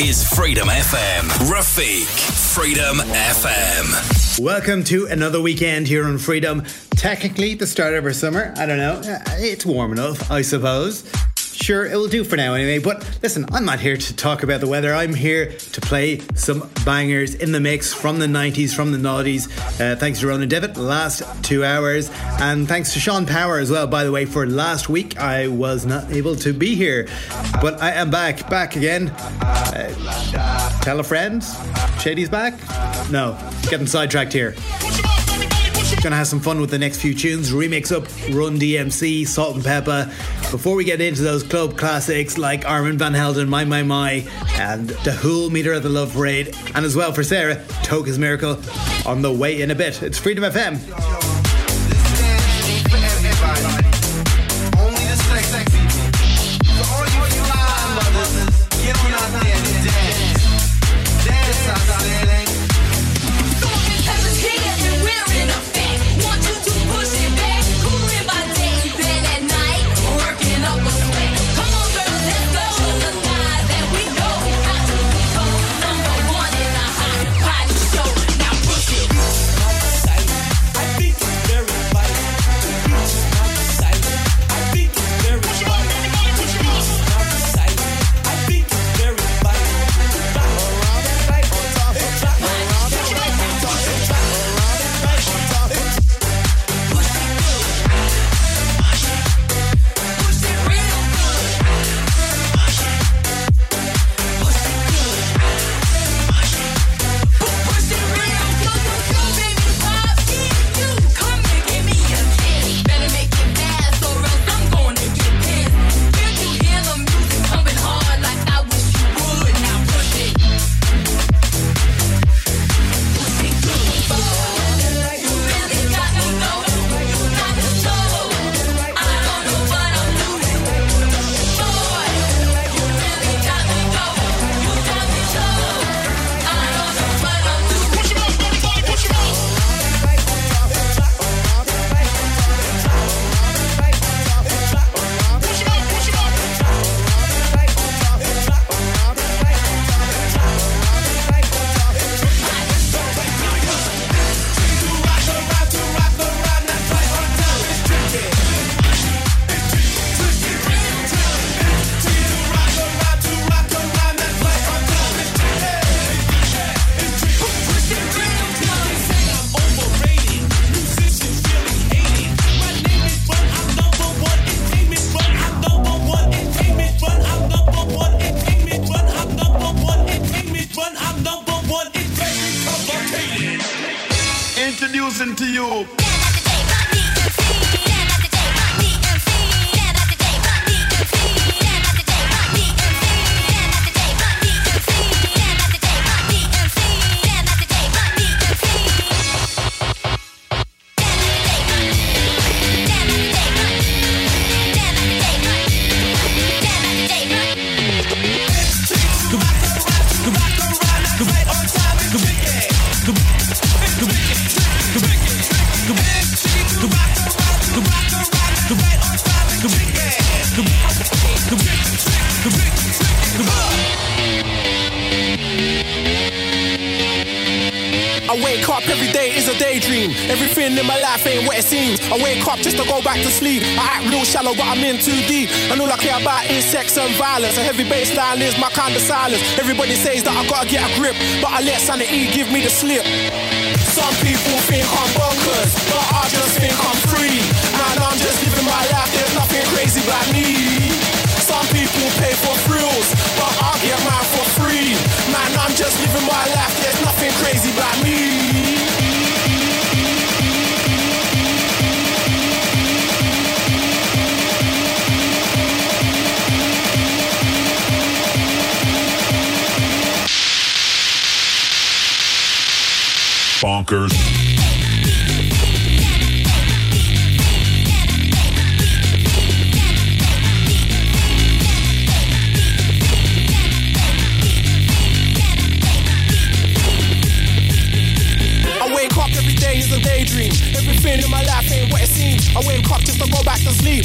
is Freedom FM. Rafiq. Freedom FM. Welcome to another weekend here on Freedom. Technically, the start of our summer. I don't know. Uh, It's warm enough, I suppose. Sure, it will do for now anyway. But listen, I'm not here to talk about the weather. I'm here to play some bangers in the mix from the 90s, from the noughties. Uh, thanks to Ronan Devitt, last two hours. And thanks to Sean Power as well, by the way, for last week. I was not able to be here. But I am back, back again. Uh, tell a friend. Shady's back? No, getting sidetracked here. Gonna have some fun with the next few tunes. Remix up Run DMC, Salt-N-Pepa. Before we get into those club classics like Armand Van Helden, My My My, and The Who'll Meet Her at the Love Parade, and as well for Sarah, Toca's Miracle, on the way in a bit. It's Freedom FM. Is sex and violence. A heavy baseline is my kind of silence. Everybody says that I gotta get a grip, but I let sanity give me the slip. Some people think I'm bonkers, but I just think I'm free. And I'm just living my life, there's nothing crazy about me. Some people pay for thrills, but I get mine for free. Man, I'm just living my life, there's nothing crazy about me. I wake up, everything is a Daydream. Everything in my life ain't what it seems. I wake up just to go back to sleep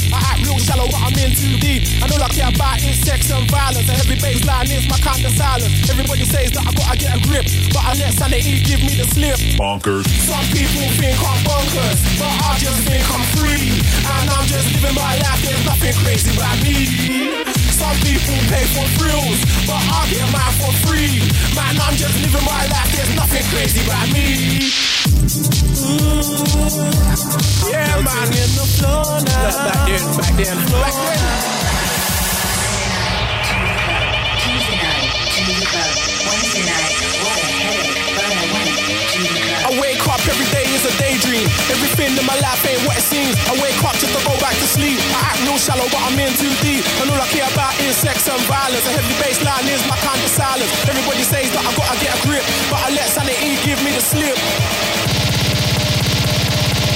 about is sex and violence. A heavy bass line is my kind of silence. Everybody says that I gotta get a grip, but I let sanity give me the slip. Bonkers. Some people think I'm bonkers, but I just think I'm free. And I'm just living my life, there's nothing crazy about me. Some people pay for thrills, but I get mine for free. Man, I'm just living my life, there's nothing crazy about me. Yeah, man. in the floor now. Back then, back then, back then. Tuesday night, to the club. Wednesday night, what a headache, but I went to the club. I wake up every day is a daydream. Everything in my life ain't what it seems. I wake up just to go back to sleep. I act real shallow, but I'm in too deep. And all I care about is sex and violence. A heavy bass line is my kind of silence. Everybody says that I gotta get a grip, but I let sanity give me the slip.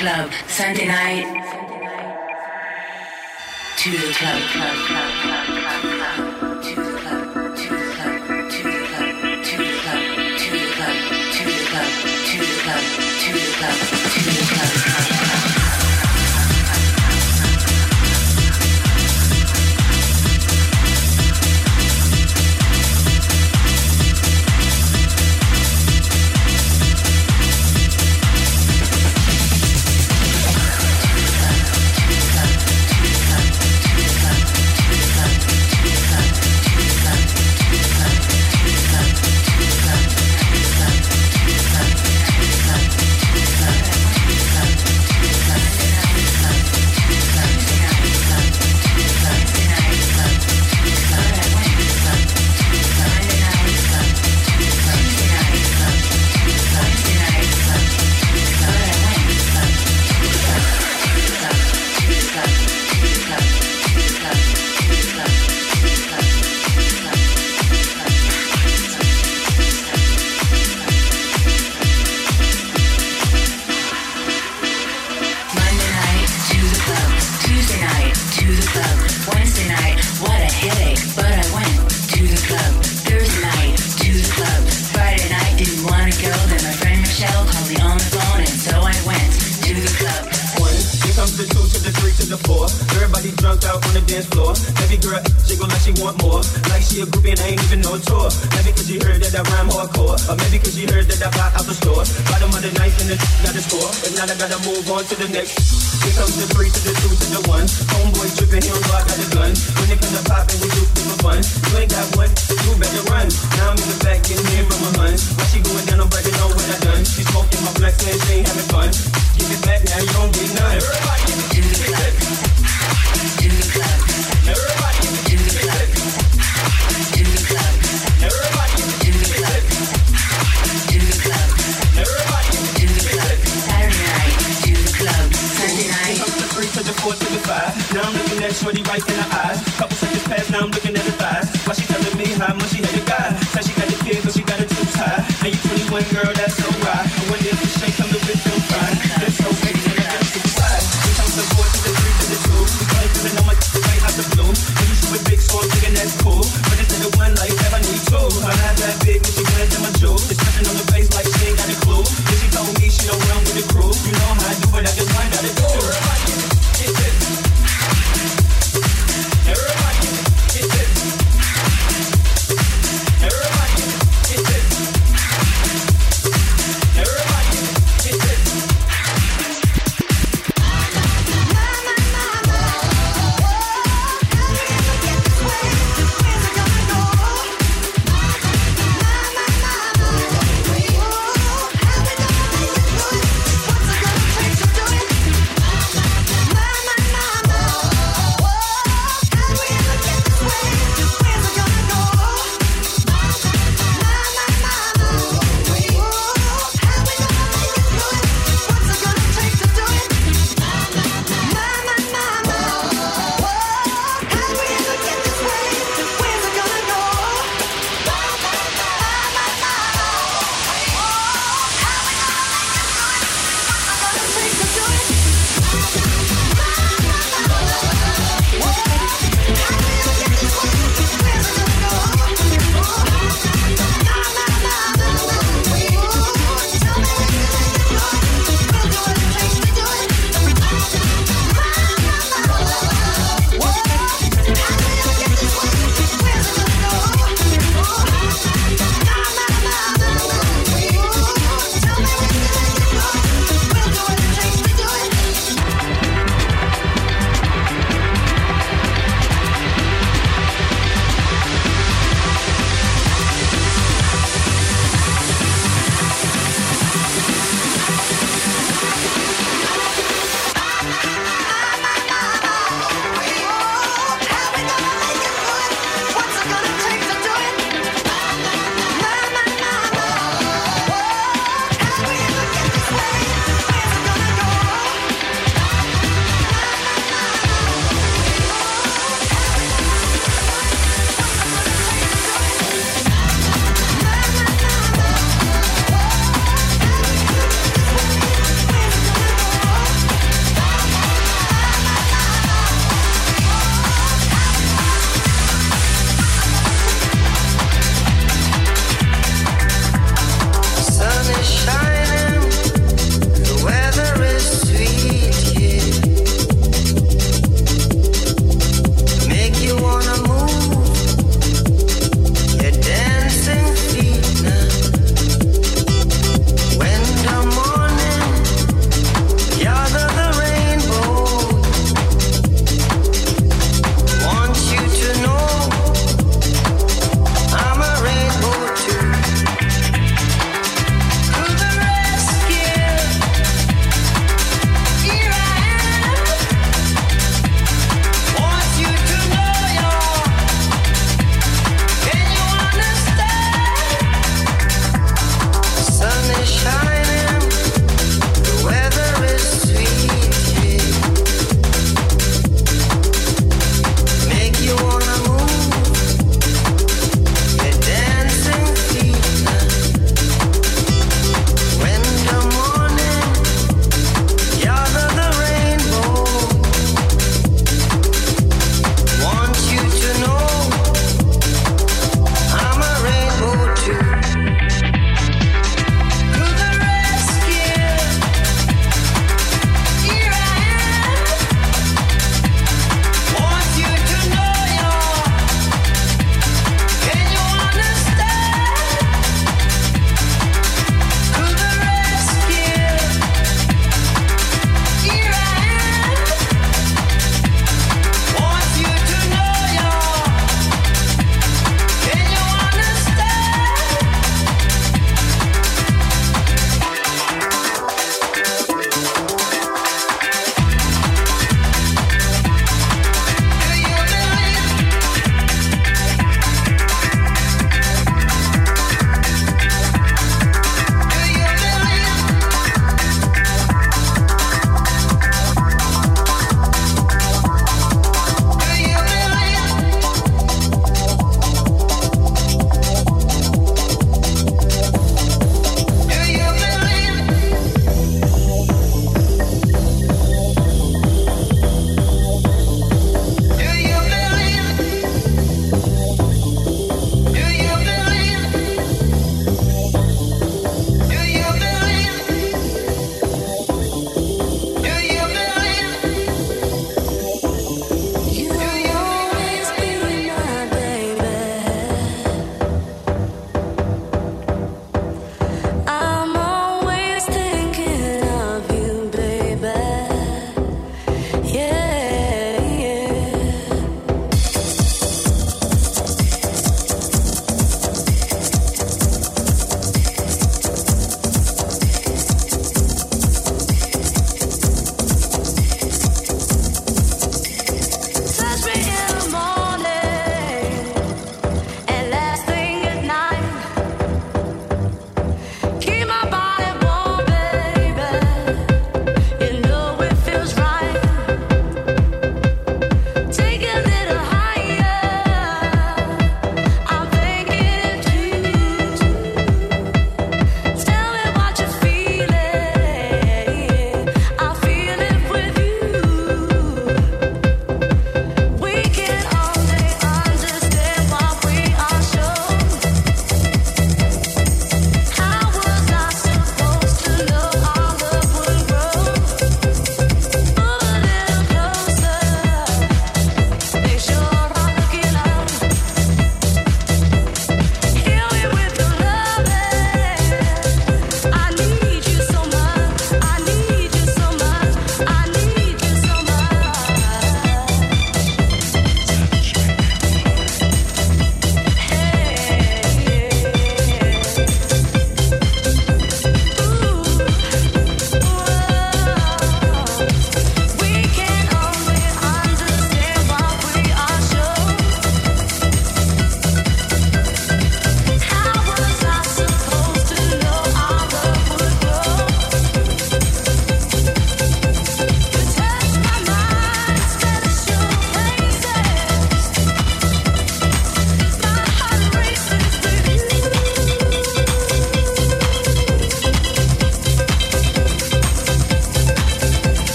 club. Sunday night, to the club, club, club, club, club, she a groupie and I ain't even no tour. Maybe cause she heard that I rhyme hardcore. Or maybe cause she heard that I buy out the store. Bottom of the knife and the got the score. And now I gotta move on to the next. Here comes the three to the two to the one. Homeboy tripping, he don't I got the gun. When it comes to popping, we do it for fun. You ain't got one, you better run. Now I'm in the back getting here from my huns. Why she going down, nobody know what I done. She smoking my black saying she ain't having fun. Give it back now, you don't get none. Everybody To the club. To the club. Now I'm looking at Shorty right in the eyes. Couple seconds past, now I'm looking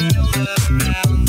Música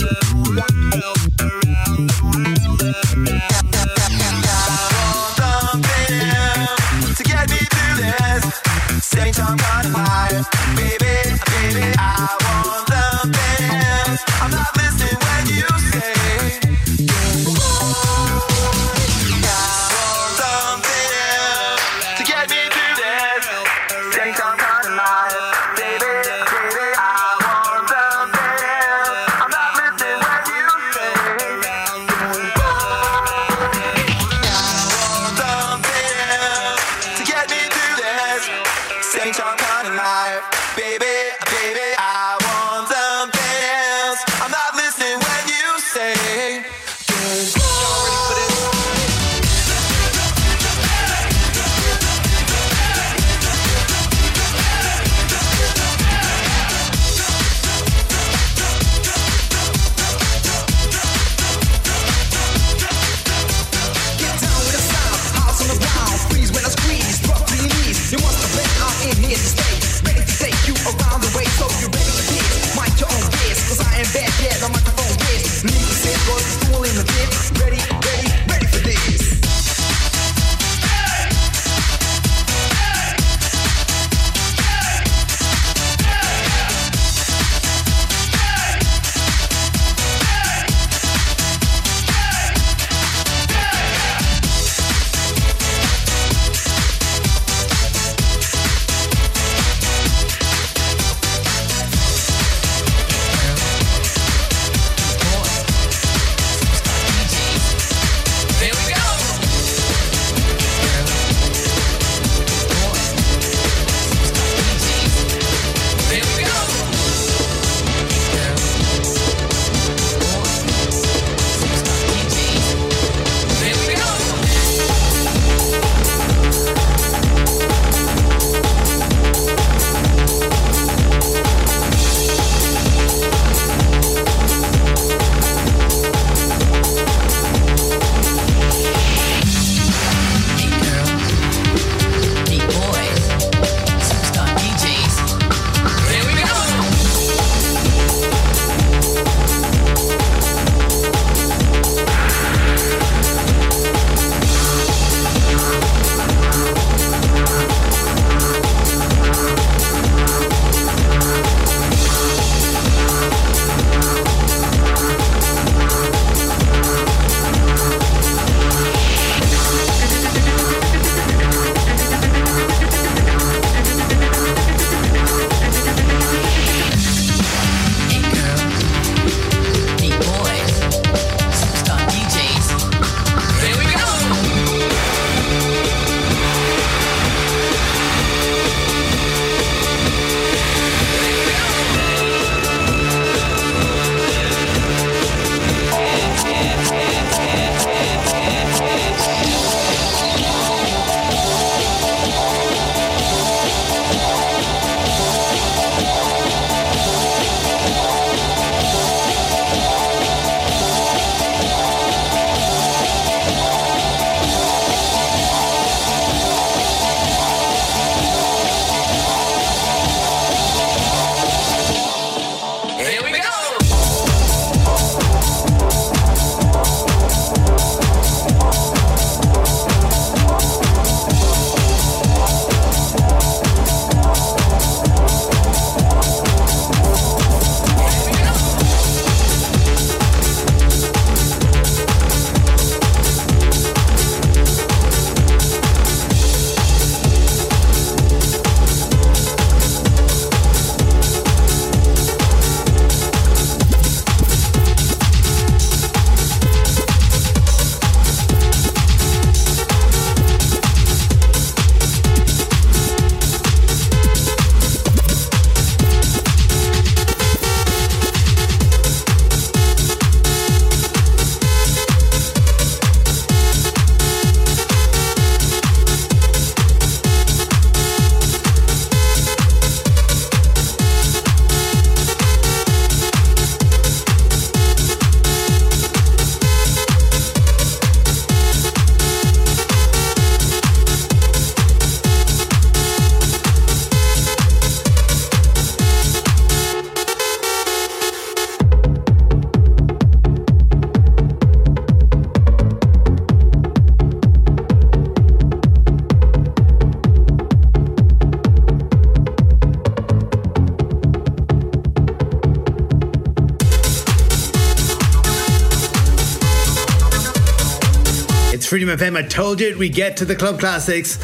FM. I told you we get to the club classics.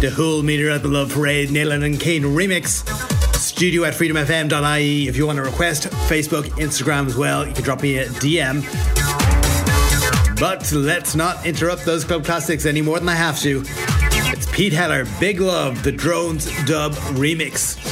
The whole meter at the Love Parade, Nalin and Kane remix. Studio at freedomfm.ie. If you want to request, Facebook, Instagram as well, you can drop me a DM. But let's not interrupt those club classics any more than I have to. It's Pete Heller, Big Love, the Drones Dub remix.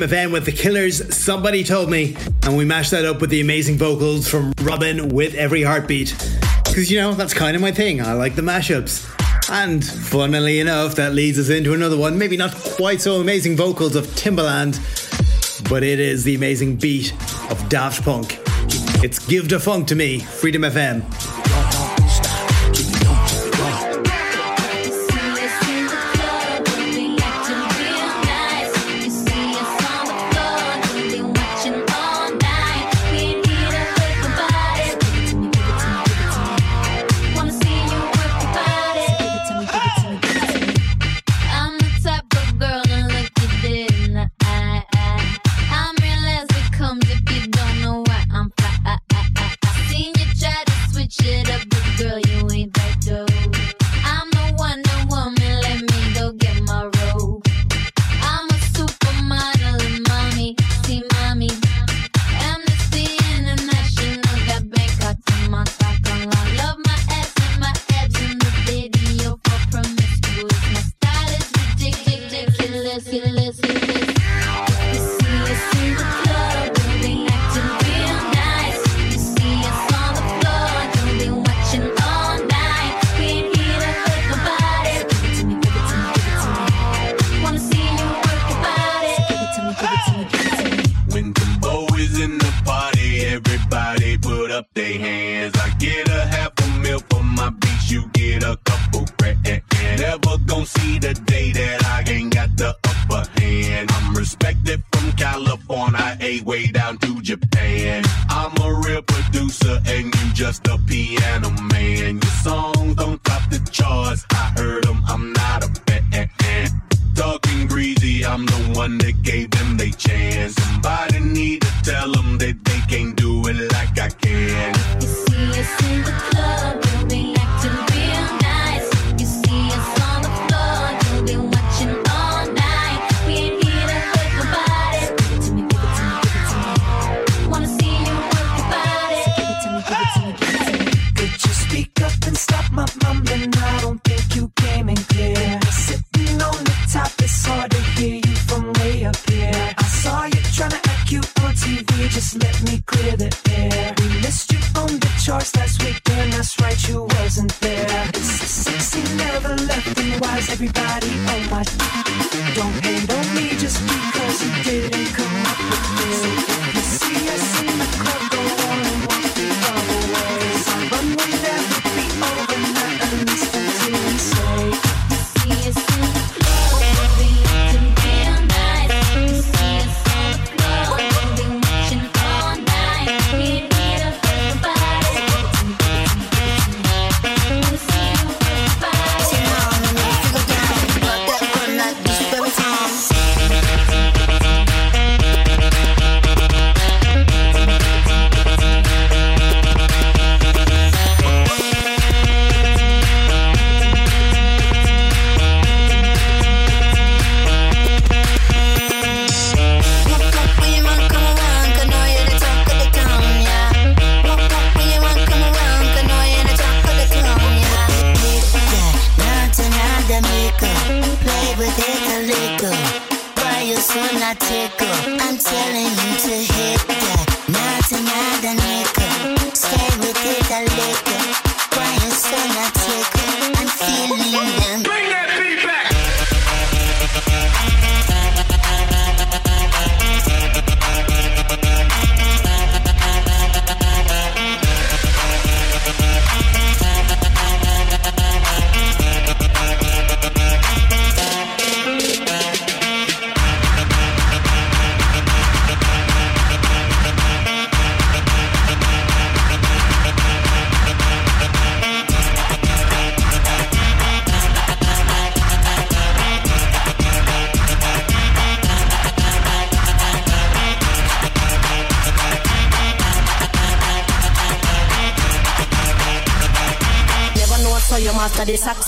same event with the Killers, Somebody Told Me, and we mashed that up with the amazing vocals from Robyn with Every Heartbeat. Because, you know, that's kind of my thing. I like the mashups. And funnily enough, that leads us into another one. Maybe not quite so amazing vocals of Timbaland, but it is the amazing beat of Daft Punk. It's Give the Funk to Me, Freedom FM.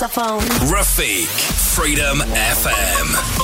saxophone. Rafiq, Freedom FM.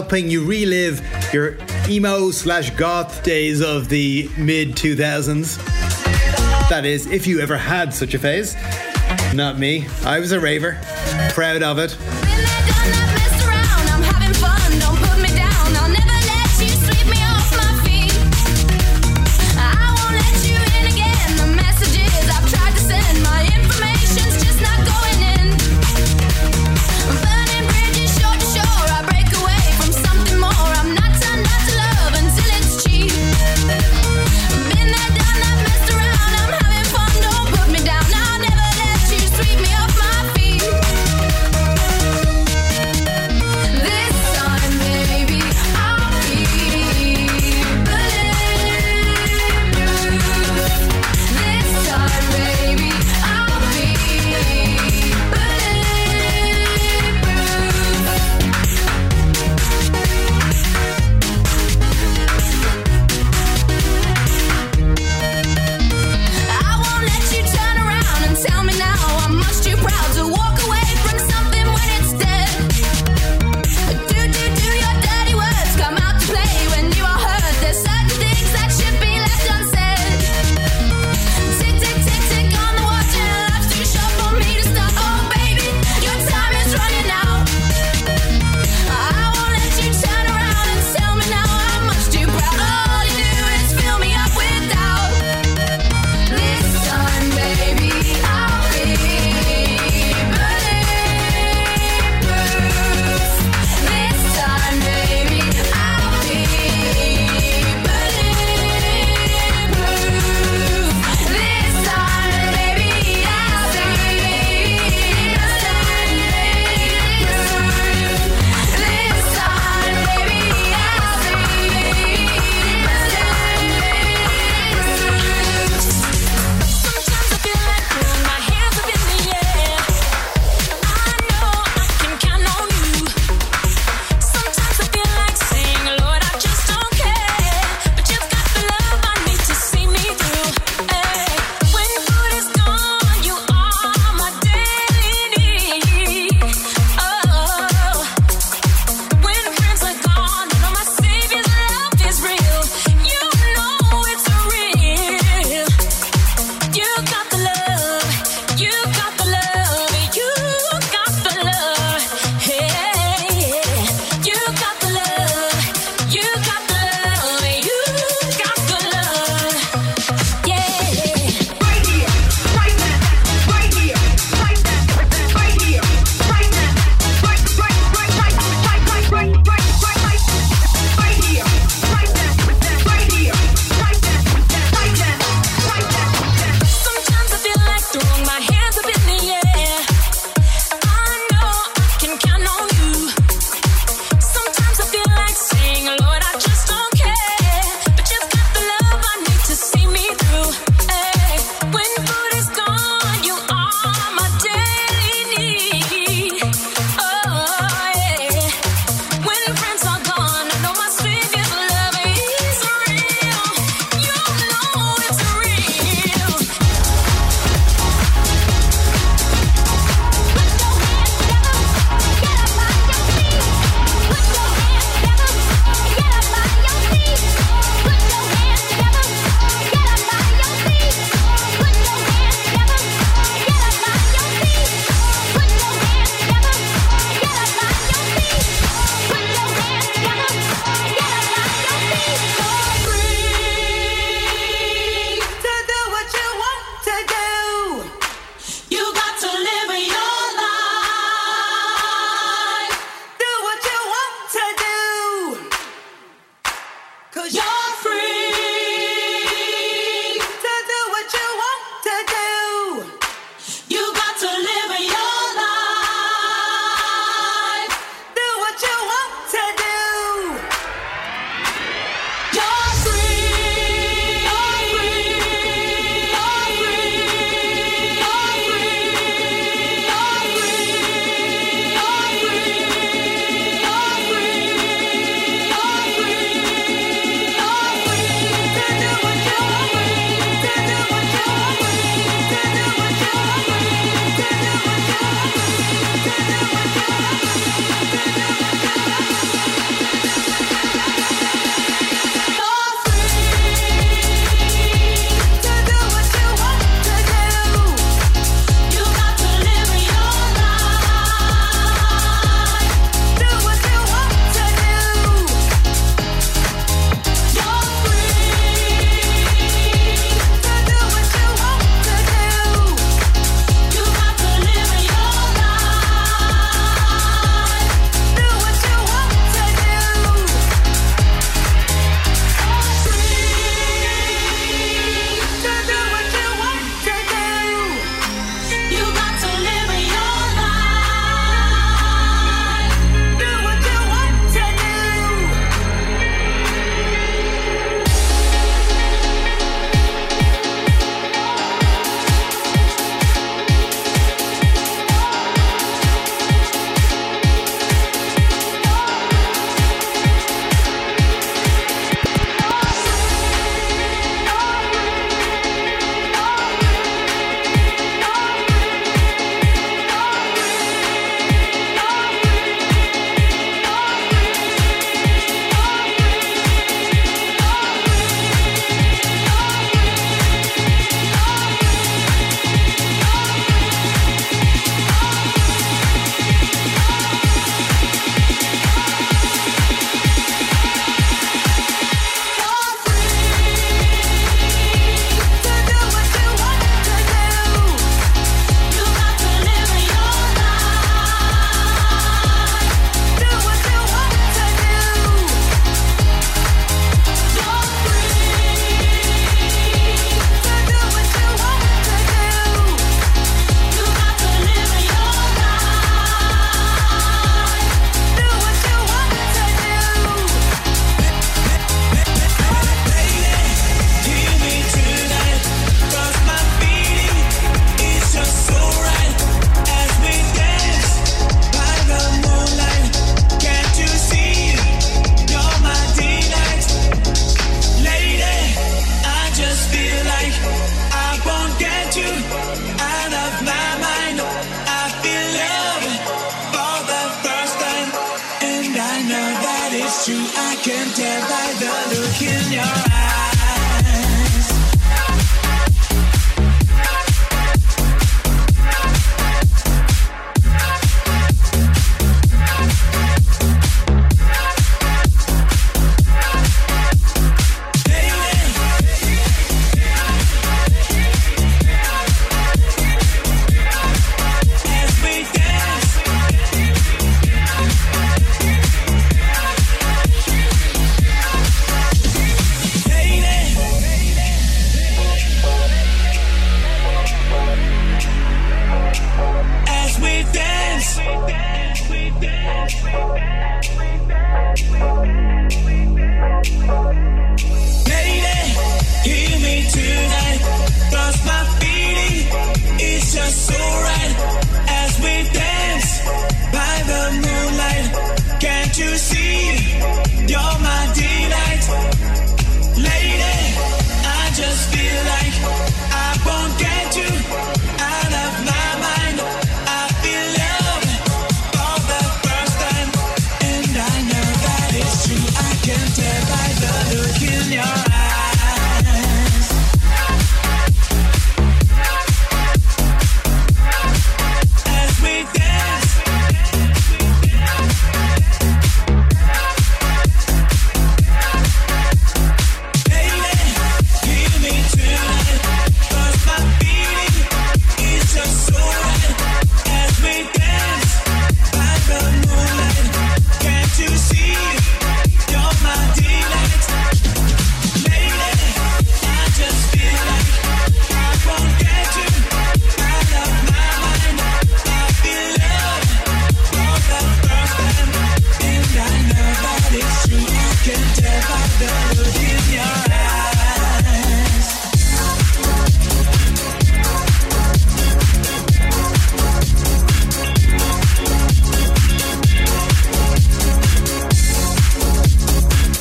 helping you relive your emo slash goth days of the mid 2000s. That is, if you ever had such a phase. Not me. I was a raver. Proud of it.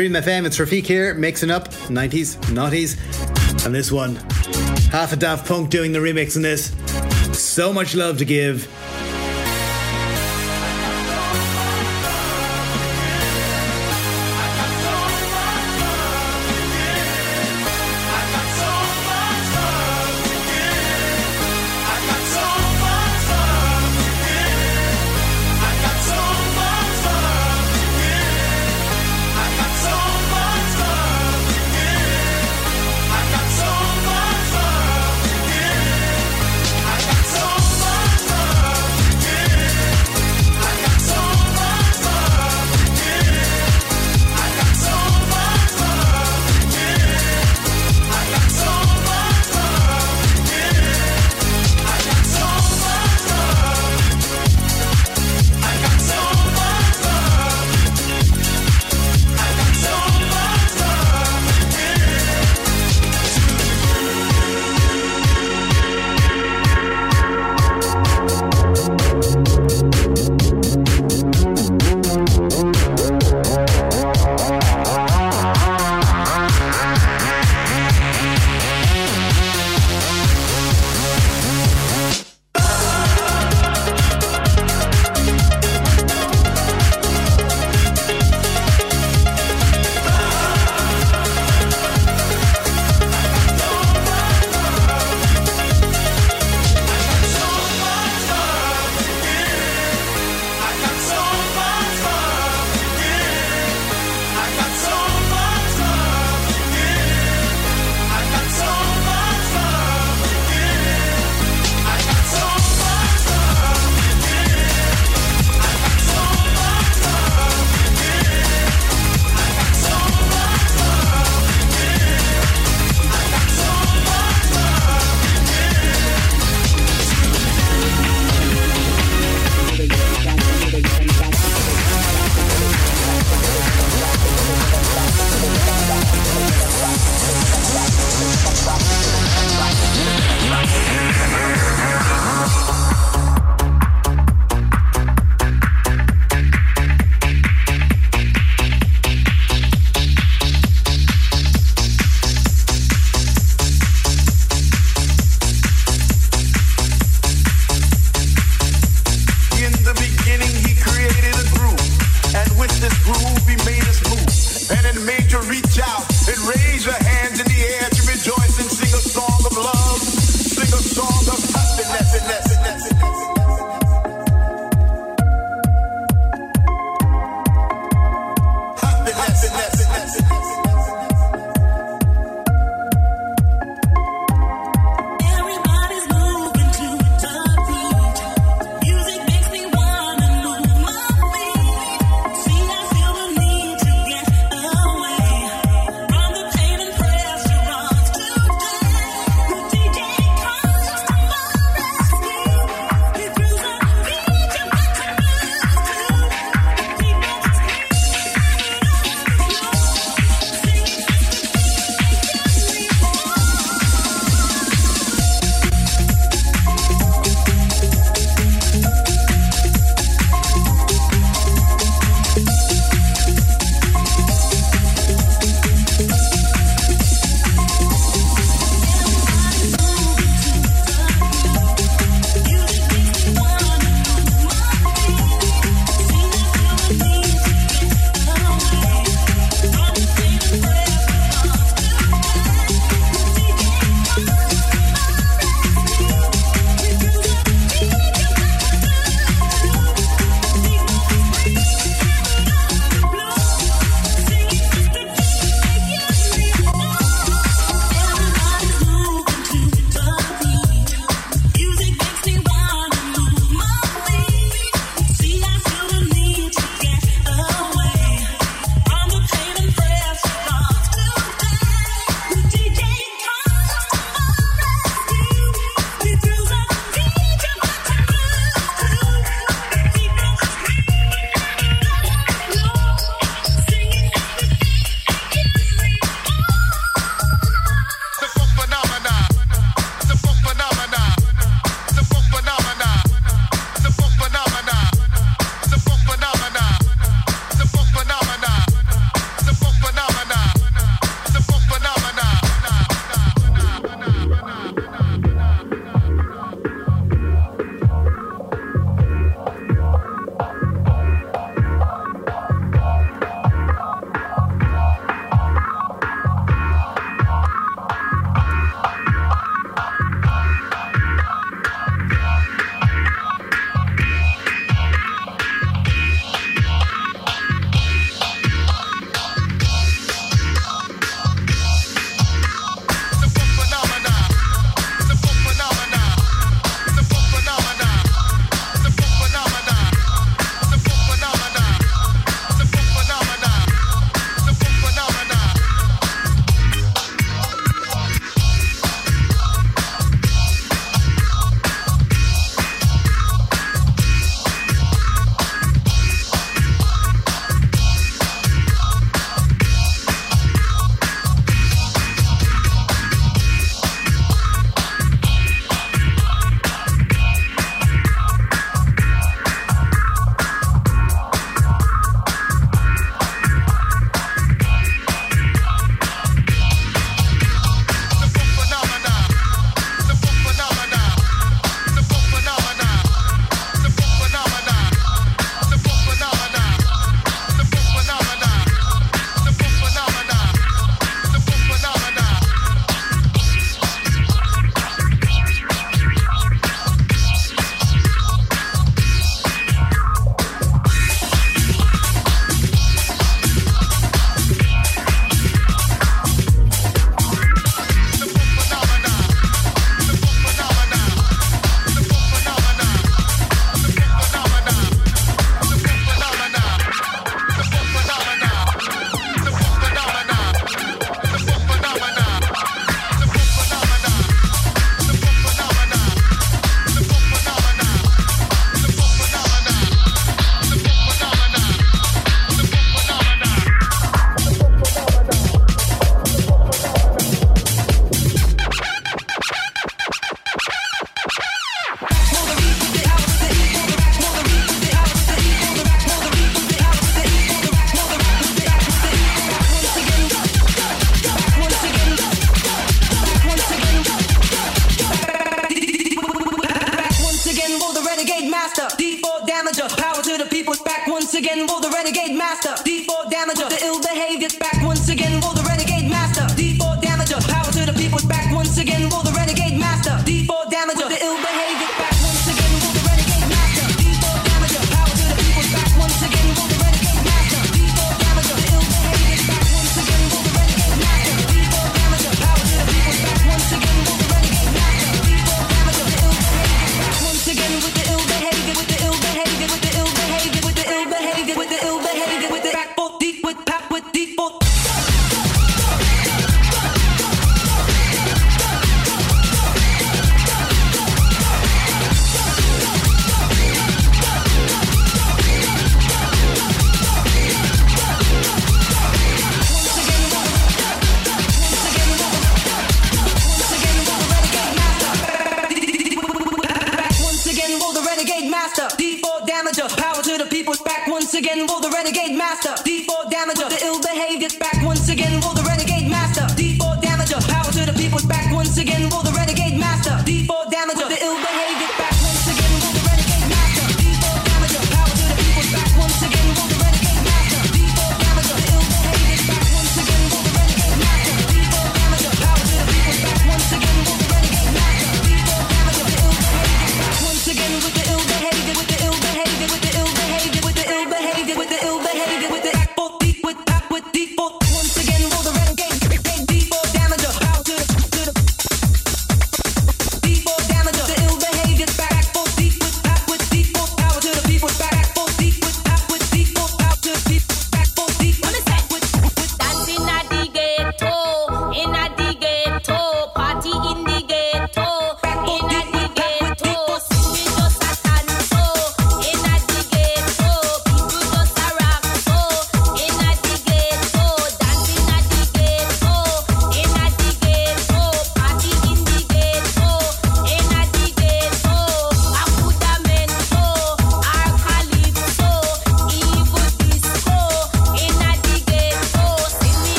Stream FM, it's Rafiq here, mixing up 90s, noughties, and this one. Half a Daft Punk doing the remix in this. So much love to give.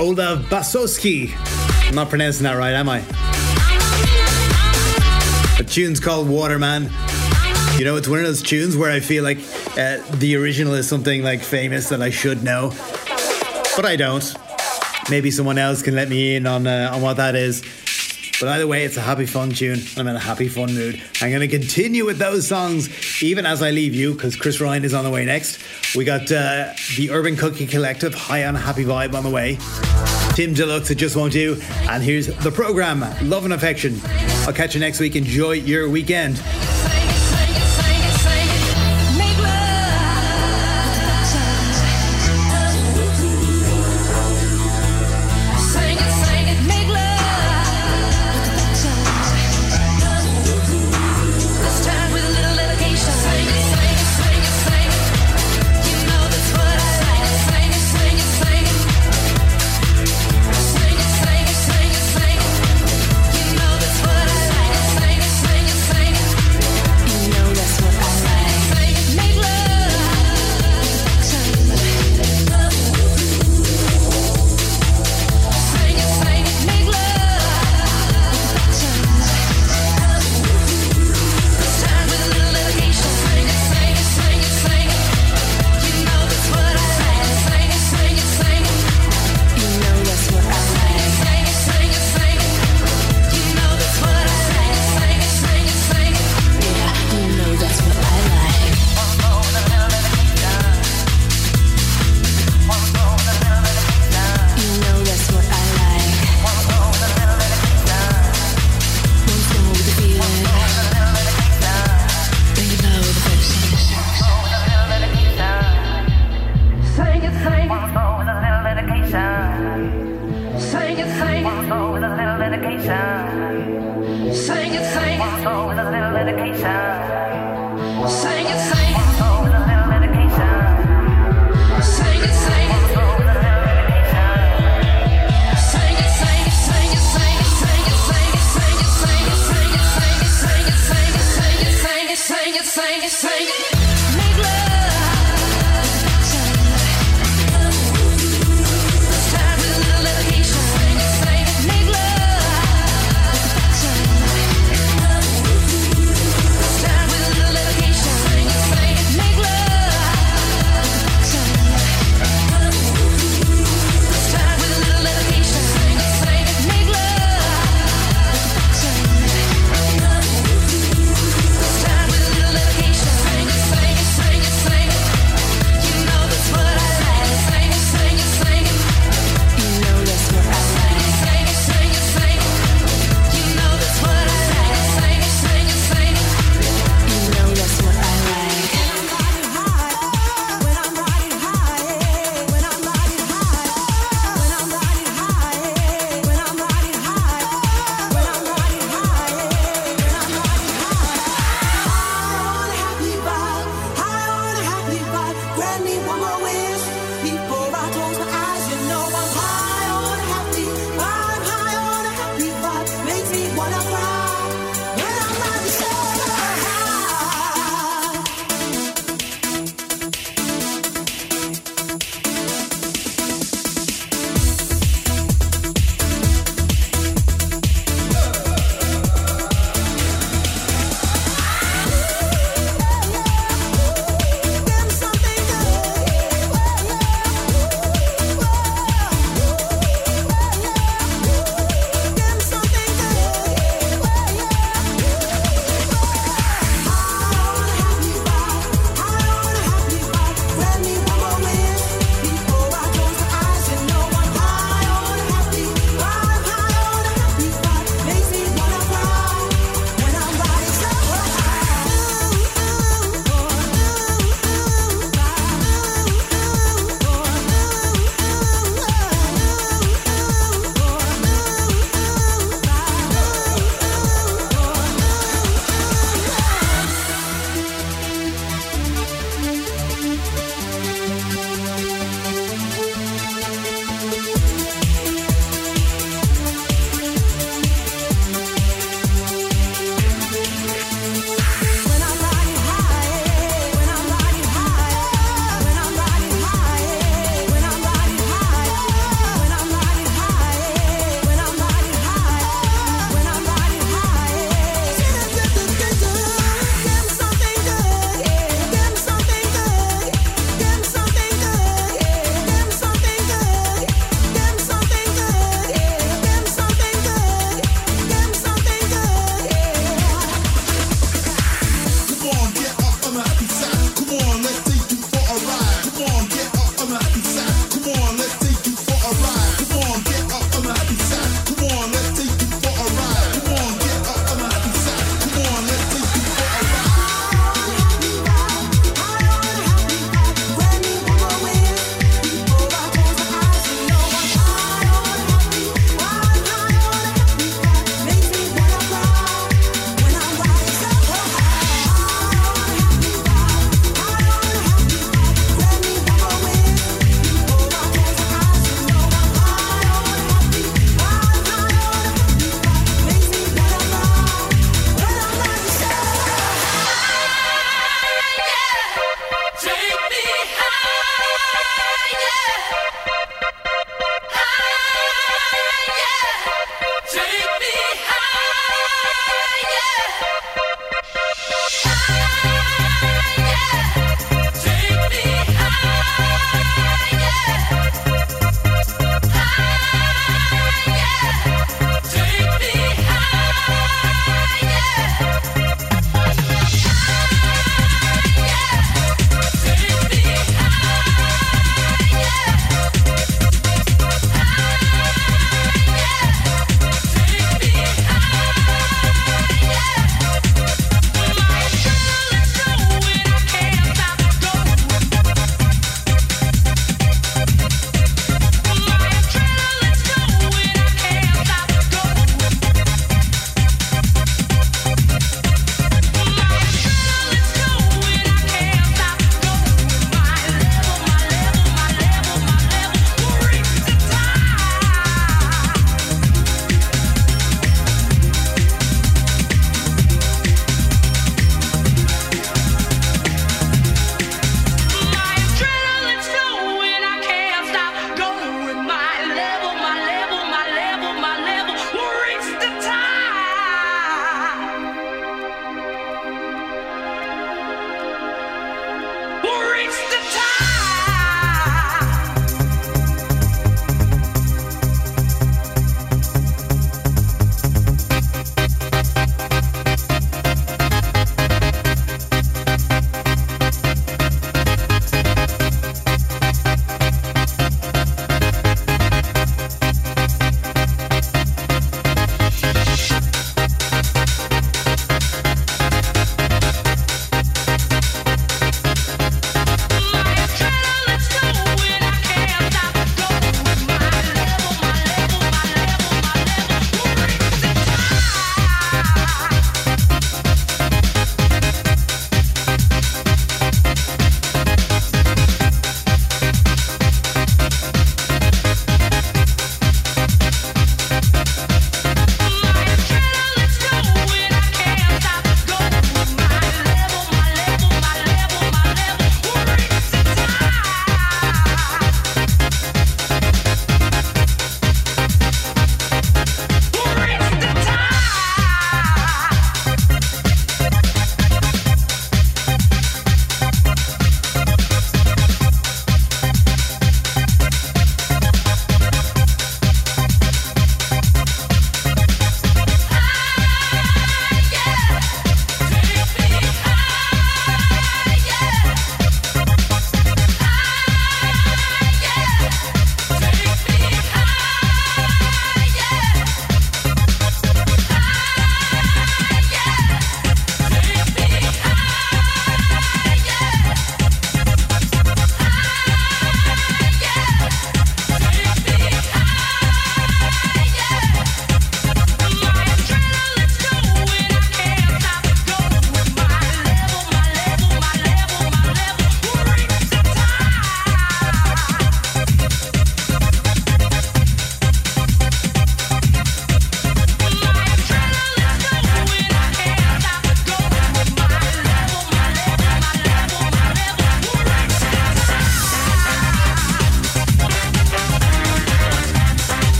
FM, Olav Basowski. I'm not pronouncing that right, am I? The tune's called Waterman. You know, it's one of those tunes where I feel like uh, the original is something like famous that I should know, but I don't. Maybe someone else can let me in on uh, on what that is. But either way, it's a happy, fun tune. And I'm in a happy, fun mood. I'm going to continue with those songs even as I leave you because Chris Ryan is on the way next. We got uh, the Urban Cookie Collective, High on Happy Vibe on the way. Tim Deluxe, It Just Won't Do. And here's the program, Love and Affection. I'll catch you next week. Enjoy your weekend.